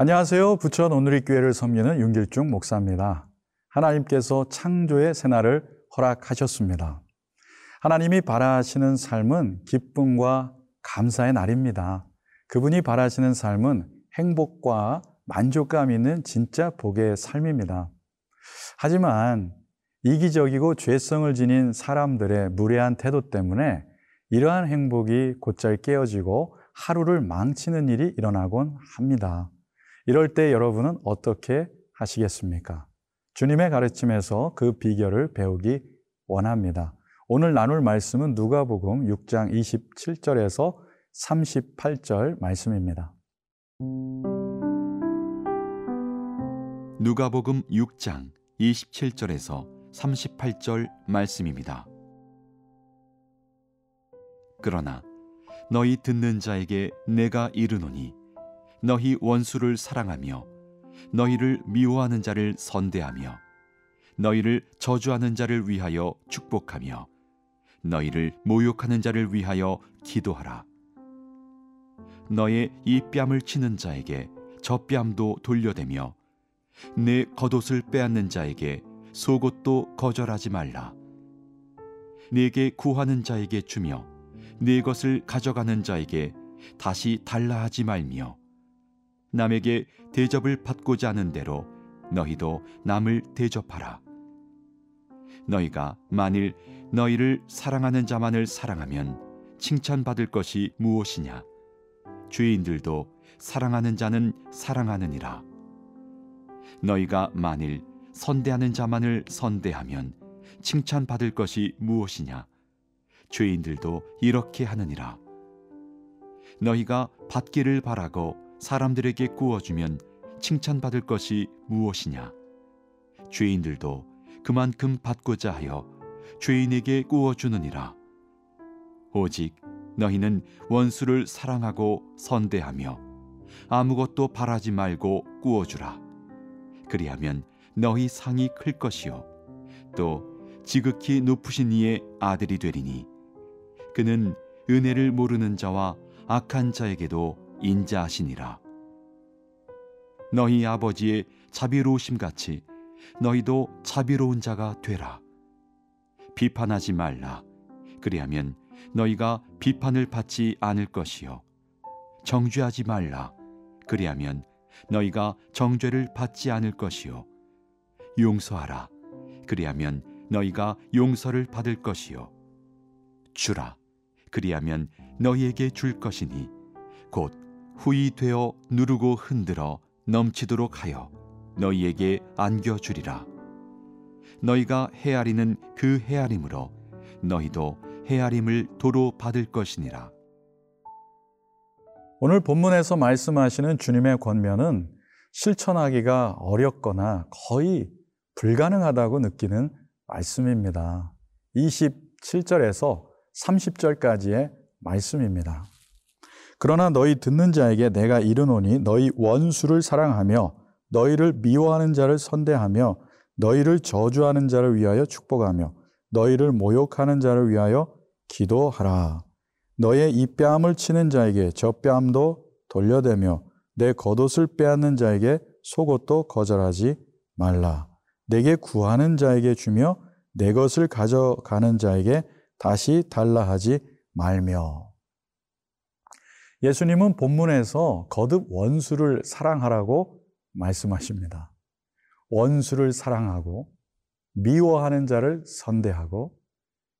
안녕하세요. 부천 오늘의 교회를 섬기는 윤길중 목사입니다. 하나님께서 창조의 새날을 허락하셨습니다. 하나님이 바라시는 삶은 기쁨과 감사의 날입니다. 그분이 바라시는 삶은 행복과 만족감 있는 진짜 복의 삶입니다. 하지만 이기적이고 죄성을 지닌 사람들의 무례한 태도 때문에 이러한 행복이 곧잘 깨어지고 하루를 망치는 일이 일어나곤 합니다. 이럴 때 여러분은 어떻게 하시겠습니까? 주님의 가르침에서 그 비결을 배우기 원합니다. 오늘 나눌 말씀은 누가복음 6장 27절에서 38절 말씀입니다. 누가복음 6장 27절에서 38절 말씀입니다. 그러나 너희 듣는 자에게 내가 이르노니 너희 원수를 사랑하며 너희를 미워하는 자를 선대하며 너희를 저주하는 자를 위하여 축복하며 너희를 모욕하는 자를 위하여 기도하라. 너의 이 뺨을 치는 자에게 저 뺨도 돌려대며 내 겉옷을 빼앗는 자에게 속옷도 거절하지 말라. 네게 구하는 자에게 주며 네 것을 가져가는 자에게 다시 달라 하지 말며 남에게 대접을 받고자 하는 대로 너희도 남을 대접하라. 너희가 만일 너희를 사랑하는 자만을 사랑하면 칭찬받을 것이 무엇이냐? 죄인들도 사랑하는 자는 사랑하느니라. 너희가 만일 선대하는 자만을 선대하면 칭찬받을 것이 무엇이냐? 죄인들도 이렇게 하느니라. 너희가 받기를 바라고 사람들에게 구워주면 칭찬받을 것이 무엇이냐? 죄인들도 그만큼 받고자 하여 죄인에게 구워주느니라. 오직 너희는 원수를 사랑하고 선대하며 아무것도 바라지 말고 구워주라. 그리하면 너희 상이 클 것이요. 또 지극히 높으신 이의 아들이 되리니 그는 은혜를 모르는 자와 악한 자에게도 인자하시니라. 너희 아버지의 자비로우심 같이 너희도 자비로운 자가 되라. 비판하지 말라. 그리하면 너희가 비판을 받지 않을 것이요. 정죄하지 말라. 그리하면 너희가 정죄를 받지 않을 것이요. 용서하라. 그리하면 너희가 용서를 받을 것이요. 주라. 그리하면 너희에게 줄 것이니 곧 후이 되어 누르고 흔들어 넘치도록 하여 너희에게 안겨주리라. 너희가 헤아리는 그 헤아림으로 너희도 헤아림을 도로 받을 것이니라. 오늘 본문에서 말씀하시는 주님의 권면은 실천하기가 어렵거나 거의 불가능하다고 느끼는 말씀입니다. 27절에서 30절까지의 말씀입니다. 그러나 너희 듣는 자에게 내가 이르노니 너희 원수를 사랑하며 너희를 미워하는 자를 선대하며 너희를 저주하는 자를 위하여 축복하며 너희를 모욕하는 자를 위하여 기도하라. 너의 이 뺨을 치는 자에게 저 뺨도 돌려대며 내 겉옷을 빼앗는 자에게 속옷도 거절하지 말라. 내게 구하는 자에게 주며 내 것을 가져가는 자에게 다시 달라 하지 말며. 예수님은 본문에서 거듭 원수를 사랑하라고 말씀하십니다. 원수를 사랑하고 미워하는 자를 선대하고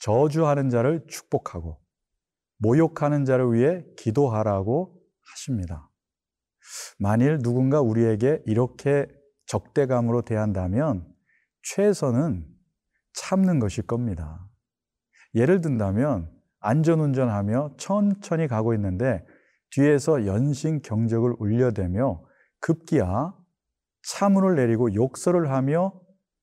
저주하는 자를 축복하고 모욕하는 자를 위해 기도하라고 하십니다. 만일 누군가 우리에게 이렇게 적대감으로 대한다면 최선은 참는 것일 겁니다. 예를 든다면 안전운전하며 천천히 가고 있는데 뒤에서 연신 경적을 울려대며 급기야 차문을 내리고 욕설을 하며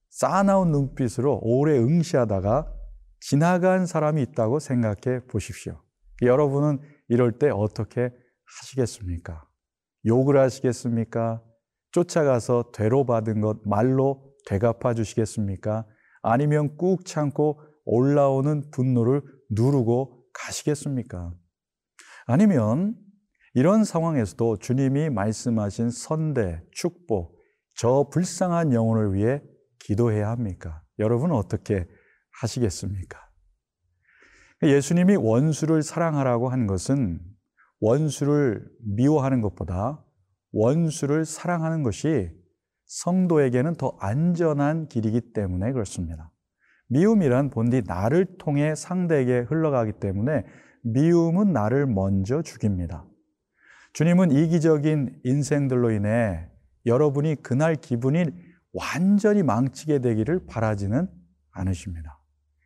싸나운 눈빛으로 오래 응시하다가 지나간 사람이 있다고 생각해 보십시오. 여러분은 이럴 때 어떻게 하시겠습니까? 욕을 하시겠습니까? 쫓아가서 되로 받은 것 말로 되갚아 주시겠습니까? 아니면 꾹 참고 올라오는 분노를 누르고 가시겠습니까? 아니면 이런 상황에서도 주님이 말씀하신 선대, 축복, 저 불쌍한 영혼을 위해 기도해야 합니까? 여러분은 어떻게 하시겠습니까? 예수님이 원수를 사랑하라고 한 것은 원수를 미워하는 것보다 원수를 사랑하는 것이 성도에게는 더 안전한 길이기 때문에 그렇습니다. 미움이란 본디 나를 통해 상대에게 흘러가기 때문에 미움은 나를 먼저 죽입니다. 주님은 이기적인 인생들로 인해 여러분이 그날 기분이 완전히 망치게 되기를 바라지는 않으십니다.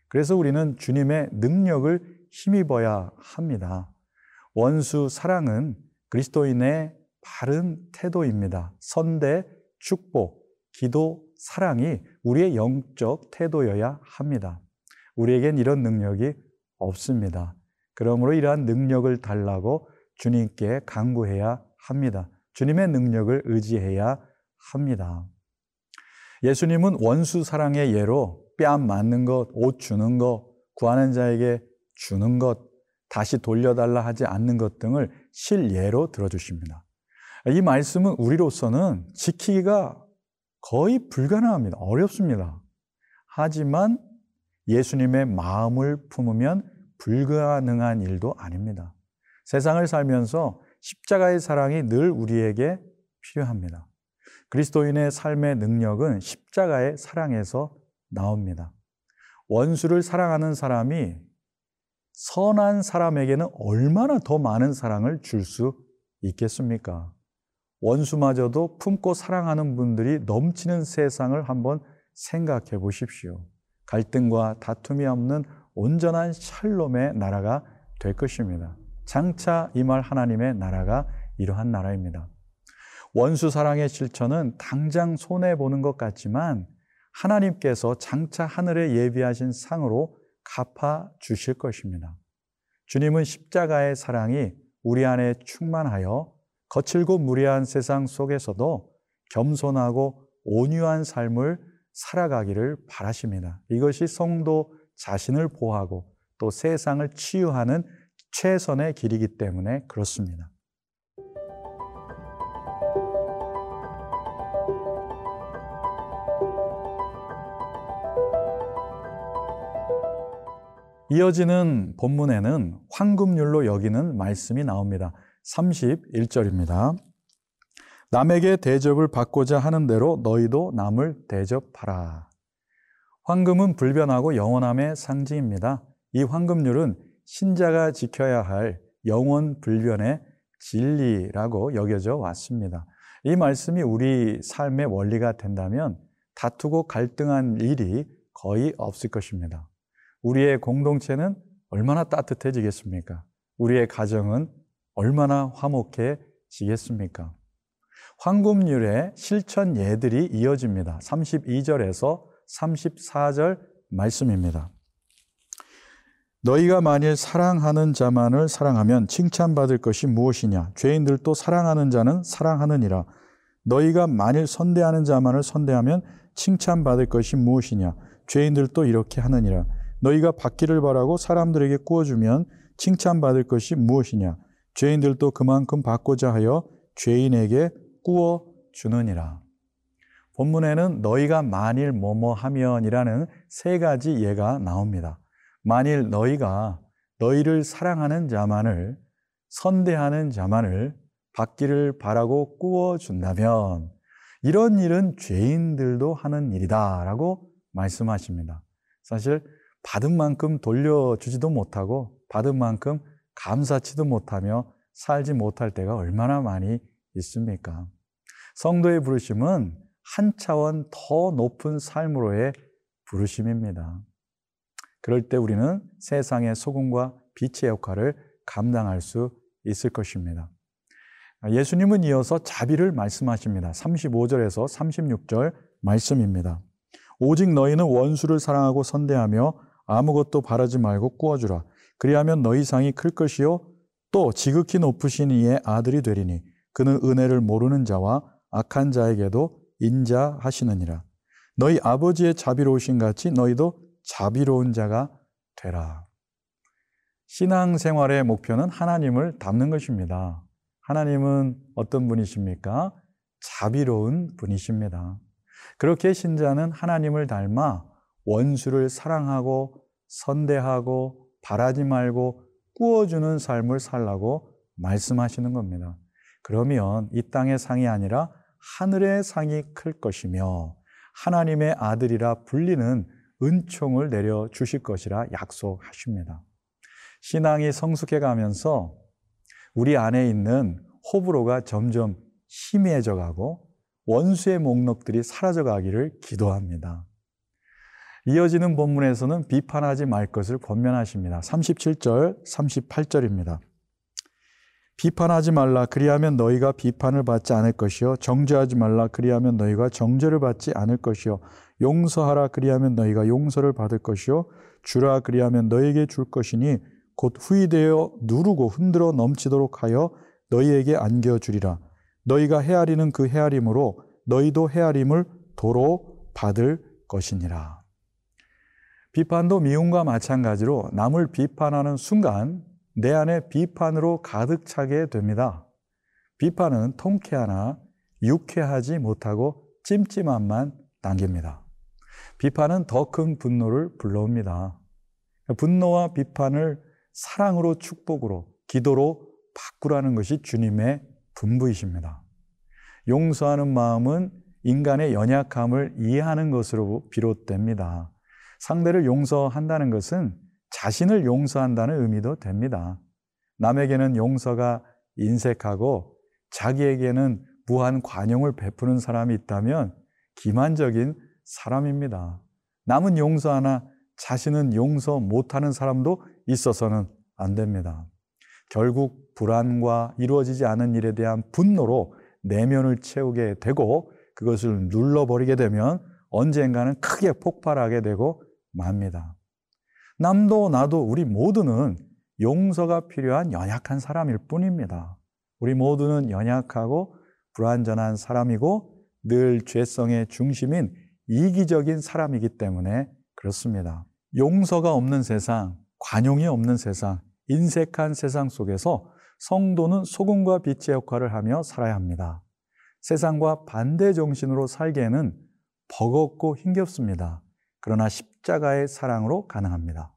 그래서 우리는 주님의 능력을 힘입어야 합니다. 원수 사랑은 그리스도인의 바른 태도입니다. 선대, 축복, 기도, 사랑이 우리의 영적 태도여야 합니다. 우리에겐 이런 능력이 없습니다. 그러므로 이러한 능력을 달라고 주님께 강구해야 합니다. 주님의 능력을 의지해야 합니다. 예수님은 원수 사랑의 예로 뺨 맞는 것, 옷 주는 것, 구하는 자에게 주는 것, 다시 돌려달라 하지 않는 것 등을 실예로 들어주십니다. 이 말씀은 우리로서는 지키기가 거의 불가능합니다. 어렵습니다. 하지만 예수님의 마음을 품으면 불가능한 일도 아닙니다. 세상을 살면서 십자가의 사랑이 늘 우리에게 필요합니다. 그리스도인의 삶의 능력은 십자가의 사랑에서 나옵니다. 원수를 사랑하는 사람이 선한 사람에게는 얼마나 더 많은 사랑을 줄 수 있겠습니까? 원수마저도 품고 사랑하는 분들이 넘치는 세상을 한번 생각해 보십시오. 갈등과 다툼이 없는 온전한 샬롬의 나라가 될 것입니다. 장차 이말 하나님의 나라가 이러한 나라입니다. 원수 사랑의 실천은 당장 손해 보는 것 같지만 하나님께서 장차 하늘에 예비하신 상으로 갚아 주실 것입니다. 주님은 십자가의 사랑이 우리 안에 충만하여 거칠고 무례한 세상 속에서도 겸손하고 온유한 삶을 살아가기를 바라십니다. 이것이 성도 자신을 보호하고 또 세상을 치유하는 최선의 길이기 때문에 그렇습니다. 이어지는 본문에는 황금률로 여기는 말씀이 나옵니다. 31절입니다. 남에게 대접을 받고자 하는 대로 너희도 남을 대접하라. 황금은 불변하고 영원함의 상징입니다. 이 황금률은 신자가 지켜야 할 영원 불변의 진리라고 여겨져 왔습니다. 이 말씀이 우리 삶의 원리가 된다면 다투고 갈등한 일이 거의 없을 것입니다. 우리의 공동체는 얼마나 따뜻해지겠습니까? 우리의 가정은 얼마나 화목해지겠습니까? 황금률의 실천 예들이 이어집니다. 32절에서 34절 말씀입니다. 너희가 만일 사랑하는 자만을 사랑하면 칭찬받을 것이 무엇이냐? 죄인들도 사랑하는 자는 사랑하느니라. 너희가 만일 선대하는 자만을 선대하면 칭찬받을 것이 무엇이냐? 죄인들도 이렇게 하느니라. 너희가 받기를 바라고 사람들에게 구워주면 칭찬받을 것이 무엇이냐? 죄인들도 그만큼 받고자 하여 죄인에게 구워 주느니라. 본문에는 너희가 만일 뭐뭐 하면이라는 세 가지 예가 나옵니다. 만일 너희가 너희를 사랑하는 자만을 선대하는 자만을 받기를 바라고 구워 준다면 이런 일은 죄인들도 하는 일이다 라고 말씀하십니다. 사실 받은 만큼 돌려주지도 못하고 받은 만큼 감사치도 못하며 살지 못할 때가 얼마나 많이 있습니까? 성도의 부르심은 한 차원 더 높은 삶으로의 부르심입니다. 그럴 때 우리는 세상의 소금과 빛의 역할을 감당할 수 있을 것입니다. 예수님은 이어서 자비를 말씀하십니다. 35절에서 36절 말씀입니다. 오직 너희는 원수를 사랑하고 선대하며 아무것도 바라지 말고 꾸어주라. 그리하면 너희 상이 클 것이요 또 지극히 높으신 이의 아들이 되리니 그는 은혜를 모르는 자와 악한 자에게도 인자하시느니라. 너희 아버지의 자비로우신 같이 너희도 자비로운 자가 되라. 신앙생활의 목표는 하나님을 닮는 것입니다. 하나님은 어떤 분이십니까? 자비로운 분이십니다. 그렇게 신자는 하나님을 닮아 원수를 사랑하고 선대하고 바라지 말고 꾸어주는 삶을 살라고 말씀하시는 겁니다. 그러면 이 땅의 상이 아니라 하늘의 상이 클 것이며 하나님의 아들이라 불리는 은총을 내려 주실 것이라 약속하십니다. 신앙이 성숙해 가면서 우리 안에 있는 호불호가 점점 희미해져 가고 원수의 목록들이 사라져 가기를 기도합니다. 이어지는 본문에서는 비판하지 말 것을 권면하십니다. 37절, 38절입니다. 비판하지 말라. 그리하면 너희가 비판을 받지 않을 것이요. 정죄하지 말라. 그리하면 너희가 정죄를 받지 않을 것이요. 용서하라. 그리하면 너희가 용서를 받을 것이요. 주라. 그리하면 너희에게 줄 것이니 곧 후이되어 누르고 흔들어 넘치도록 하여 너희에게 안겨 주리라. 너희가 헤아리는 그 헤아림으로 너희도 헤아림을 도로 받을 것이니라. 비판도 미움과 마찬가지로 남을 비판하는 순간 내 안에 비판으로 가득 차게 됩니다. 비판은 통쾌하나 유쾌하지 못하고 찜찜함만 남깁니다. 비판은 더 큰 분노를 불러옵니다. 분노와 비판을 사랑으로 축복으로 기도로 바꾸라는 것이 주님의 분부이십니다. 용서하는 마음은 인간의 연약함을 이해하는 것으로 비롯됩니다. 상대를 용서한다는 것은 자신을 용서한다는 의미도 됩니다. 남에게는 용서가 인색하고 자기에게는 무한 관용을 베푸는 사람이 있다면 기만적인 사람입니다. 남은 용서 하나 자신은 용서 못하는 사람도 있어서는 안 됩니다. 결국 불안과 이루어지지 않은 일에 대한 분노로 내면을 채우게 되고 그것을 눌러버리게 되면 언젠가는 크게 폭발하게 되고 맙니다. 남도 나도 우리 모두는 용서가 필요한 연약한 사람일 뿐입니다. 우리 모두는 연약하고 불완전한 사람이고 늘 죄성의 중심인 이기적인 사람이기 때문에 그렇습니다. 용서가 없는 세상, 관용이 없는 세상, 인색한 세상 속에서 성도는 소금과 빛의 역할을 하며 살아야 합니다. 세상과 반대 정신으로 살기에는 버겁고 힘겹습니다. 그러나 십자가의 사랑으로 가능합니다.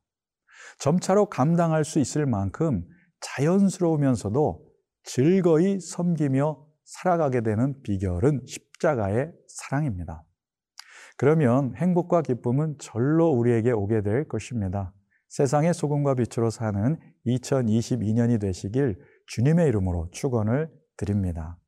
점차로 감당할 수 있을 만큼 자연스러우면서도 즐거이 섬기며 살아가게 되는 비결은 십자가의 사랑입니다. 그러면 행복과 기쁨은 절로 우리에게 오게 될 것입니다. 세상의 소금과 빛으로 사는 2022년이 되시길 주님의 이름으로 축원을 드립니다.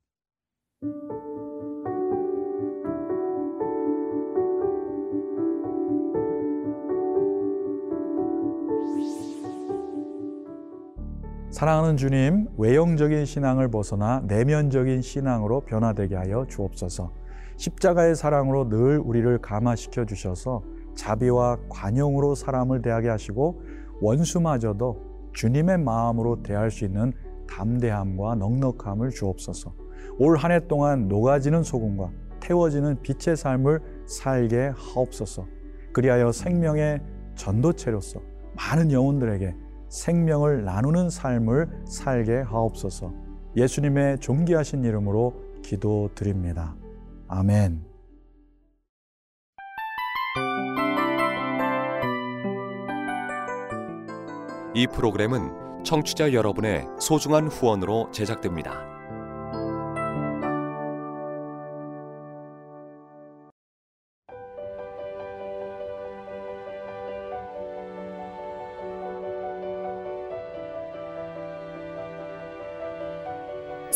사랑하는 주님, 외형적인 신앙을 벗어나 내면적인 신앙으로 변화되게 하여 주옵소서. 십자가의 사랑으로 늘 우리를 감화시켜 주셔서 자비와 관용으로 사람을 대하게 하시고 원수마저도 주님의 마음으로 대할 수 있는 담대함과 넉넉함을 주옵소서. 올 한 해 동안 녹아지는 소금과 태워지는 빛의 삶을 살게 하옵소서. 그리하여 생명의 전도체로서 많은 영혼들에게 생명을 나누는 삶을 살게 하옵소서. 예수님의 존귀하신 이름으로 기도드립니다. 아멘. 이 프로그램은 청취자 여러분의 소중한 후원으로 제작됩니다.